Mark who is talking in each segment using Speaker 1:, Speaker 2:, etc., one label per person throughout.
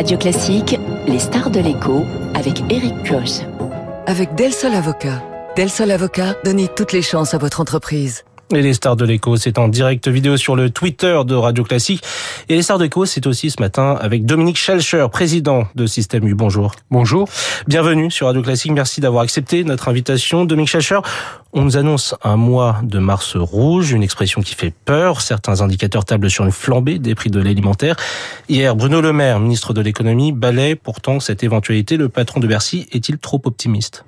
Speaker 1: Radio Classique, les stars de l'écho avec Eric Koch.
Speaker 2: Avec Del Sol Avocat. Del Sol Avocat, donnez toutes les chances à votre entreprise.
Speaker 3: Et les stars de l'écho, c'est en direct vidéo sur le Twitter de Radio Classique. Et les stars de l'écho, c'est aussi ce matin avec Dominique Schelcher, président de Système U. Bonjour.
Speaker 4: Bonjour.
Speaker 3: Bienvenue sur Radio Classique. Merci d'avoir accepté notre invitation. Dominique Schelcher, on nous annonce un mois de mars rouge, une expression qui fait peur. Certains indicateurs tablent sur une flambée des prix de l'alimentaire. Hier, Bruno Le Maire, ministre de l'économie, balaie pourtant cette éventualité. Le patron de Bercy est-il trop optimiste?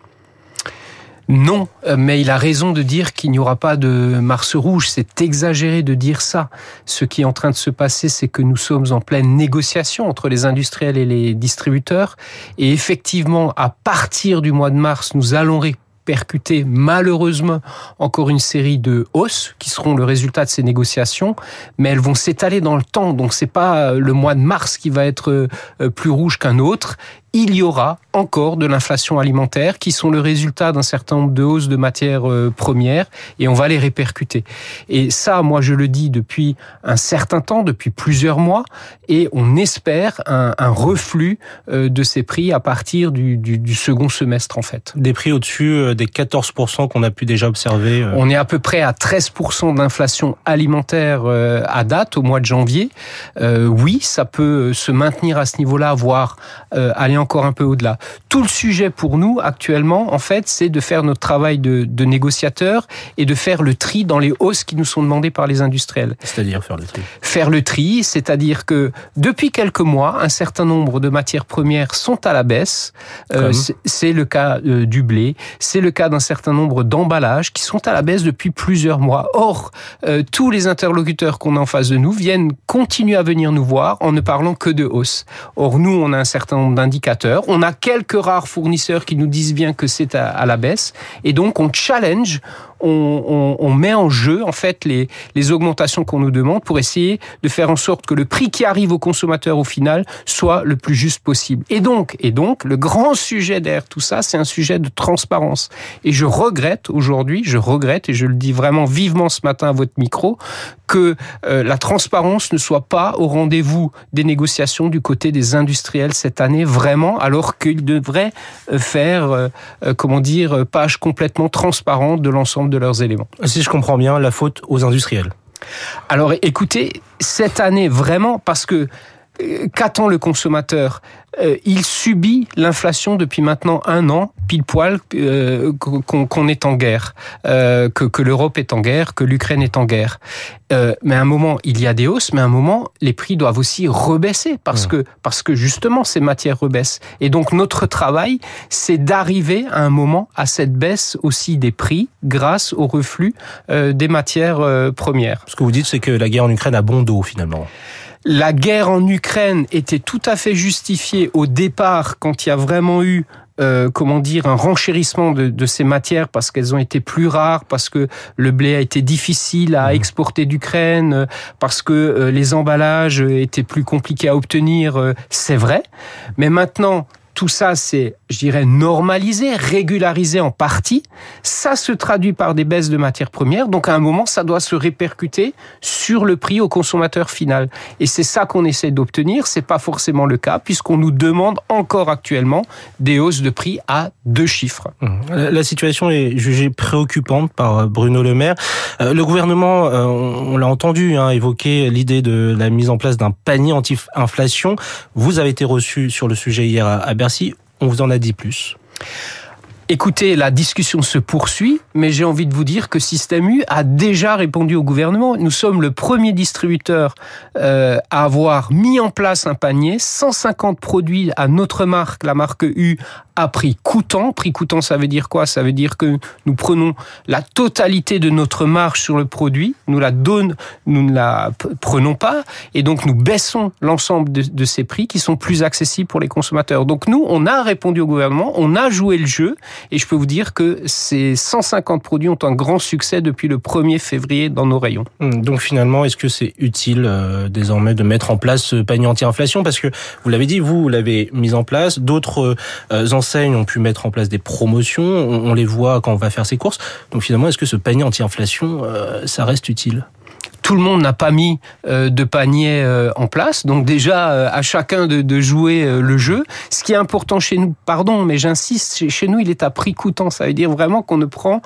Speaker 4: Non, euh, mais il a raison de dire qu'il n'y aura pas de Mars rouge. C'est exagéré de dire ça. Ce qui est en train de se passer, c'est que nous sommes en pleine négociation entre les industriels et les distributeurs. Et effectivement, à partir du mois de mars, nous allons percuter malheureusement encore une série de hausses qui seront le résultat de ces négociations, mais elles vont s'étaler dans le temps. Donc c'est pas le mois de mars qui va être euh, plus rouge qu'un autre il y aura encore de l'inflation alimentaire qui sont le résultat d'un certain nombre de hausses de matières euh, premières et on va les répercuter. Et ça, moi, je le dis depuis un certain temps, depuis plusieurs mois, et on espère un, reflux euh, de ces prix à partir du, second semestre, en fait.
Speaker 3: Des prix au-dessus euh, des 14% qu'on a pu déjà observer
Speaker 4: On est à peu près à 13% d'inflation alimentaire à date, au mois de janvier. oui, ça peut se maintenir à ce niveau-là, voire aller encore un peu au-delà. Tout le sujet pour nous actuellement, en fait, c'est de faire notre travail de, de négociateur et de faire le tri dans les hausses qui nous sont demandées par les industriels.
Speaker 3: C'est-à-dire faire le tri
Speaker 4: Faire le tri, c'est-à-dire que depuis quelques mois, un certain nombre de matières premières sont à la baisse. Euh, c'est le cas euh, du blé, c'est le cas d'un certain nombre d'emballages qui sont à la baisse depuis plusieurs mois. Or, euh, tous les interlocuteurs qu'on a en face de nous viennent continuer à venir nous voir en ne parlant que de hausse. Or, nous, on a un certain nombre d'indicateurs on a quelques rares fournisseurs qui nous disent bien que c'est à, la baisse. Et donc, on challenge, on, met en jeu, en fait, les, les augmentations qu'on nous demande pour essayer de faire en sorte que le prix qui arrive au consommateur au final soit le plus juste possible. Et donc, et donc, le grand sujet derrière tout ça, c'est un sujet de transparence. Et je regrette aujourd'hui, je regrette, et je le dis vraiment vivement ce matin à votre micro, que euh, la transparence ne soit pas au rendez-vous des négociations du côté des industriels cette année, vraiment, alors qu'ils devraient euh, faire, euh, comment dire, page complètement transparente de l'ensemble de leurs éléments.
Speaker 3: Si je comprends bien, la faute aux industriels.
Speaker 4: Alors écoutez, cette année, vraiment, parce que qu'attend le consommateur euh, il subit l'inflation depuis maintenant un an, pile poil, euh, qu'on est en guerre, euh, que, l'Europe est en guerre, que l'Ukraine est en guerre. mais à un moment, il y a des hausses, mais à un moment, les prix doivent aussi rebaisser parce que parce que justement ces matières rebaissent. Et donc notre travail, c'est d'arriver à un moment à cette baisse aussi des prix grâce au reflux des matières premières.
Speaker 3: Ce que vous dites, c'est que la guerre en Ukraine a bon dos finalement.
Speaker 4: La guerre en Ukraine était tout à fait justifiée au départ quand il y a vraiment eu euh, comment dire un renchérissement de, ces matières parce qu'elles ont été plus rares, parce que le blé a été difficile à mmh. exporter d'Ukraine, parce que euh, les emballages étaient plus compliqués à obtenir, euh, c'est vrai. Mais maintenant, tout ça, c'est, je dirais, normalisé, régularisé en partie. Ça se traduit par des baisses de matières premières. Donc, à un moment, ça doit se répercuter sur le prix au consommateur final. Et c'est ça qu'on essaie d'obtenir. C'est pas forcément le cas, puisqu'on nous demande encore actuellement des hausses de prix à deux chiffres.
Speaker 3: Mmh. La situation est jugée préoccupante par euh, Bruno Le Maire. Euh, le gouvernement, euh, on l'a entendu, hein, évoquer l'idée de la mise en place d'un panier anti-inflation. Vous avez été reçu sur le sujet hier à Merci, on vous en a dit plus.
Speaker 4: Écoutez, la discussion se poursuit, mais j'ai envie de vous dire que Système U a déjà répondu au gouvernement. Nous sommes le premier distributeur euh, à avoir mis en place un panier, 150 produits à notre marque, la marque U, à prix coûtant. Prix coûtant, ça veut dire quoi? Ça veut dire que nous prenons la totalité de notre marge sur le produit, nous la donnons, nous ne la prenons pas, et donc nous baissons l'ensemble de, de, ces prix qui sont plus accessibles pour les consommateurs. Donc nous, on a répondu au gouvernement, on a joué le jeu, et je peux vous dire que ces 150 produits ont un grand succès depuis le 1er février dans nos rayons.
Speaker 3: Hum, donc finalement, est-ce que c'est utile euh, désormais de mettre en place ce panier anti-inflation? Parce que vous l'avez dit, vous, vous l'avez mis en place, d'autres euh, enseignes ont pu mettre en place des promotions, on, les voit quand on va faire ses courses. Donc finalement, est-ce que ce panier anti-inflation, euh, ça reste utile?
Speaker 4: Tout le monde n'a pas mis de panier en place. Donc déjà, à chacun de, de jouer le jeu. Ce qui est important chez nous, pardon, mais j'insiste, chez nous, il est à prix coûtant. Ça veut dire vraiment qu'on ne prend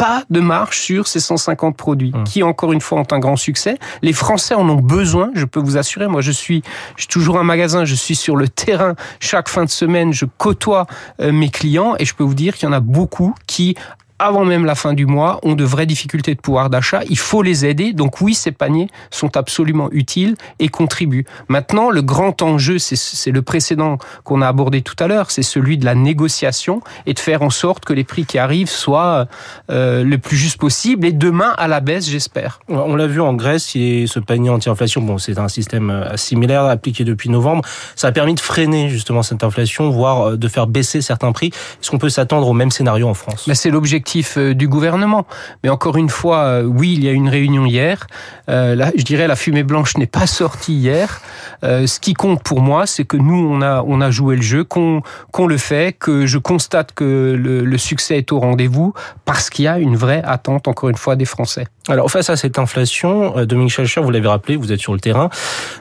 Speaker 4: pas de marge sur ces 150 produits, hum. qui encore une fois ont un grand succès. Les Français en ont besoin, je peux vous assurer. Moi, je suis, je toujours un magasin, je suis sur le terrain chaque fin de semaine, je côtoie euh, mes clients et je peux vous dire qu'il y en a beaucoup qui avant même la fin du mois, ont de vraies difficultés de pouvoir d'achat. Il faut les aider. Donc oui, ces paniers sont absolument utiles et contribuent. Maintenant, le grand enjeu, c'est le précédent qu'on a abordé tout à l'heure, c'est celui de la négociation et de faire en sorte que les prix qui arrivent soient euh, le plus juste possible et demain à la baisse, j'espère.
Speaker 3: On l'a vu en Grèce, ce panier anti-inflation, bon, c'est un système euh, similaire appliqué depuis novembre. Ça a permis de freiner justement cette inflation, voire euh, de faire baisser certains prix. Est-ce qu'on peut s'attendre au même scénario en France?
Speaker 4: Ben, C'est l'objectif euh, du gouvernement. Mais encore une fois, euh, oui, il y a une réunion hier. Euh, là, je dirais la fumée blanche n'est pas sortie hier. ce qui compte pour moi, c'est que nous, on a, on a joué le jeu, qu'on qu'on le fait, que je constate que le, succès est au rendez-vous parce qu'il y a une vraie attente, encore une fois, des Français.
Speaker 3: Alors face à cette inflation, Dominique Schalcher, vous l'avez rappelé, vous êtes sur le terrain.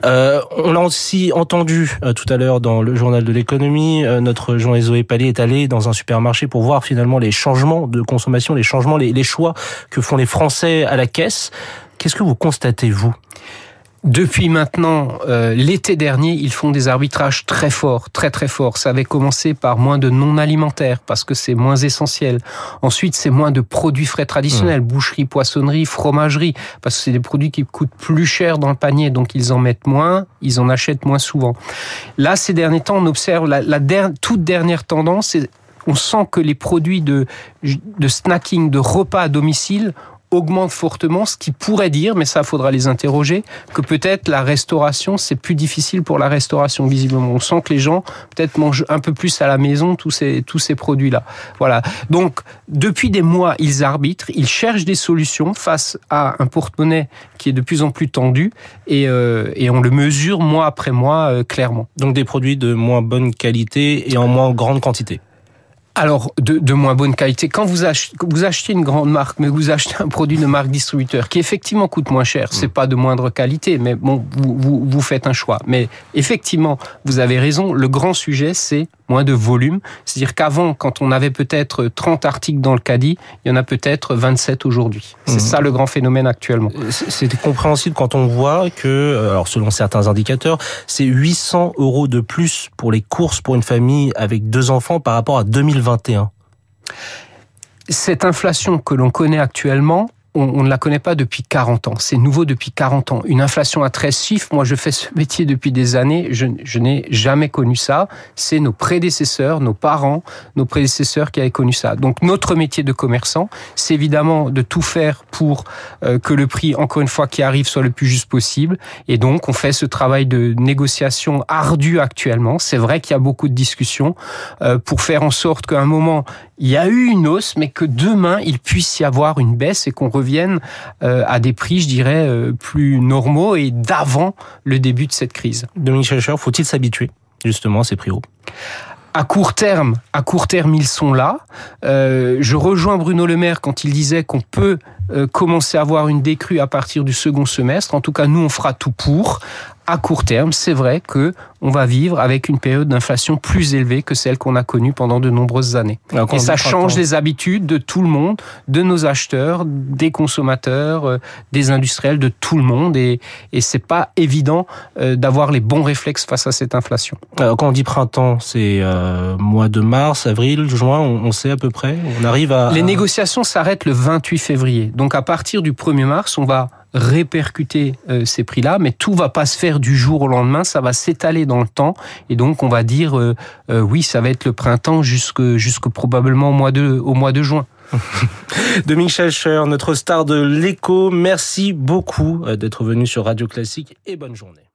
Speaker 3: On l'a aussi entendu tout à l'heure dans le journal de l'économie. notre Jean Zoé Palais est allé dans un supermarché pour voir finalement les changements de consommation consommation, les changements, les, les choix que font les Français à la caisse. Qu'est-ce que vous constatez, vous?
Speaker 4: Depuis maintenant euh, l'été dernier, ils font des arbitrages très forts, très très forts. Ça avait commencé par moins de non alimentaires parce que c'est moins essentiel. Ensuite, c'est moins de produits frais traditionnels, mmh. boucherie, poissonnerie, fromagerie, parce que c'est des produits qui coûtent plus cher dans le panier, donc ils en mettent moins, ils en achètent moins souvent. Là, ces derniers temps, on observe la, la toute dernière tendance, on sent que les produits de, de snacking, de repas à domicile augmente fortement, ce qui pourrait dire, mais ça faudra les interroger, que peut-être la restauration, c'est plus difficile pour la restauration visiblement. On sent que les gens peut-être mangent un peu plus à la maison tous ces, tous ces produits-là. Voilà. Donc, depuis des mois, ils arbitrent, ils cherchent des solutions face à un porte-monnaie qui est de plus en plus tendu et, euh, et on le mesure mois après mois euh, clairement.
Speaker 3: Donc des produits de moins bonne qualité et en moins grande quantité
Speaker 4: alors, de, de, moins bonne qualité. Quand vous achetez, vous achetez une grande marque, mais vous achetez un produit de marque distributeur qui effectivement coûte moins cher, c'est mm. pas de moindre qualité, mais bon, vous, vous, vous faites un choix. Mais effectivement, vous avez raison. Le grand sujet, c'est moins de volume. C'est-à-dire qu'avant, quand on avait peut-être 30 articles dans le caddie, il y en a peut-être 27 aujourd'hui. C'est mm. ça le grand phénomène actuellement.
Speaker 3: C'est compréhensible quand on voit que, euh, alors selon certains indicateurs, c'est 800 euros de plus pour les courses pour une famille avec deux enfants par rapport à 2020.
Speaker 4: Cette inflation que l'on connaît actuellement, on, ne la connaît pas depuis 40 ans. C'est nouveau depuis 40 ans. Une inflation à 13 chiffres, moi je fais ce métier depuis des années, je, n'ai jamais connu ça. C'est nos prédécesseurs, nos parents, nos prédécesseurs qui avaient connu ça. Donc notre métier de commerçant, c'est évidemment de tout faire pour euh, que le prix, encore une fois, qui arrive soit le plus juste possible. Et donc on fait ce travail de négociation ardu actuellement. C'est vrai qu'il y a beaucoup de discussions euh, pour faire en sorte qu'à un moment, il y a eu une hausse, mais que demain, il puisse y avoir une baisse et qu'on revienne euh, à des prix, je dirais, euh, plus normaux et d'avant le début de cette crise.
Speaker 3: Dominique Schelcher, faut-il s'habituer justement à ces prix hauts?
Speaker 4: À court terme, à court terme, ils sont là. Euh, je rejoins Bruno Le Maire quand il disait qu'on peut commencer à avoir une décrue à partir du second semestre. En tout cas, nous, on fera tout pour à court terme, c'est vrai que on va vivre avec une période d'inflation plus élevée que celle qu'on a connue pendant de nombreuses années. et ça change les habitudes de tout le monde, de nos acheteurs, des consommateurs, euh, des industriels, de tout le monde. Et, et c'est pas évident euh, d'avoir les bons réflexes face à cette inflation.
Speaker 3: Alors, quand on dit printemps, c'est euh, mois de mars, avril, juin, on, sait à peu près. On arrive à.
Speaker 4: Les négociations s'arrêtent le 28 février. Donc à partir du 1er mars, on va répercuter euh, ces prix-là, mais tout va pas se faire du jour au lendemain, ça va s'étaler dans le temps, et donc on va dire euh, euh, oui, ça va être le printemps jusque, jusque probablement au mois de, au mois de juin.
Speaker 3: Dominique Schelcher, notre star de l'écho, merci beaucoup d'être venu sur Radio Classique et bonne journée.